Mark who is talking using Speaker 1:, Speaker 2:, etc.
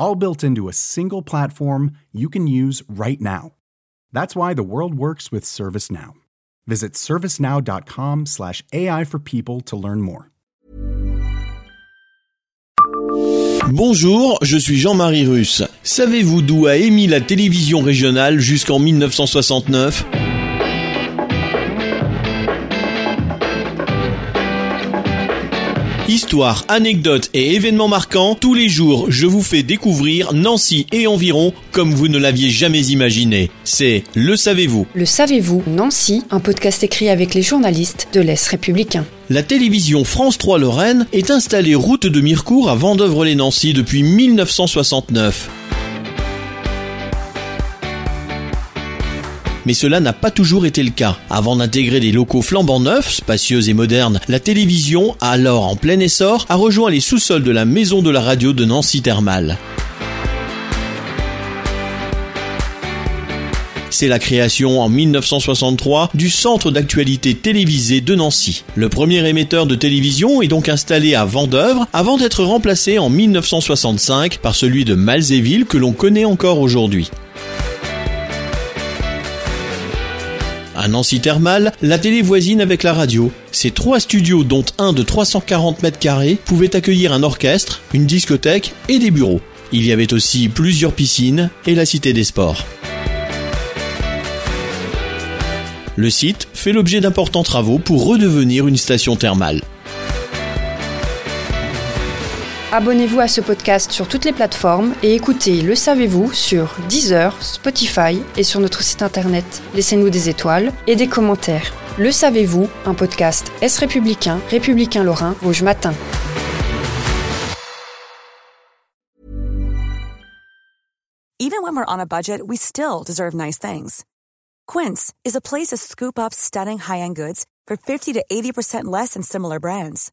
Speaker 1: all built into a single platform you can use right now. That's why the world works with ServiceNow. Visit servicenow.com/slash AI for people to learn more.
Speaker 2: Bonjour, je suis Jean-Marie Russe. Savez-vous d'où a émis la télévision régionale jusqu'en 1969 Histoire, anecdotes et événements marquants, tous les jours je vous fais découvrir Nancy et environ comme vous ne l'aviez jamais imaginé. C'est Le Savez-vous.
Speaker 3: Le Savez-vous, Nancy, un podcast écrit avec les journalistes de l'Est républicain.
Speaker 2: La télévision France 3 Lorraine est installée route de Mirecourt à Vendœuvre-les-Nancy depuis 1969. Mais cela n'a pas toujours été le cas. Avant d'intégrer des locaux flambant neufs, spacieux et modernes, la télévision, alors en plein essor, a rejoint les sous-sols de la maison de la radio de Nancy Thermal. C'est la création en 1963 du Centre d'actualité télévisée de Nancy. Le premier émetteur de télévision est donc installé à Vendœuvre avant d'être remplacé en 1965 par celui de Malzéville que l'on connaît encore aujourd'hui. À Nancy Thermal, la télé voisine avec la radio. Ces trois studios, dont un de 340 mètres carrés, pouvaient accueillir un orchestre, une discothèque et des bureaux. Il y avait aussi plusieurs piscines et la cité des sports. Le site fait l'objet d'importants travaux pour redevenir une station thermale.
Speaker 3: Abonnez-vous à ce podcast sur toutes les plateformes et écoutez Le Savez-vous sur Deezer, Spotify et sur notre site internet. Laissez-nous des étoiles et des commentaires. Le Savez-vous, un podcast Est républicain, républicain lorrain, Rouge Matin.
Speaker 4: Even when we're on a budget, we still deserve nice things. Quince is a place to scoop up stunning high-end goods for 50 to 80% less than similar brands.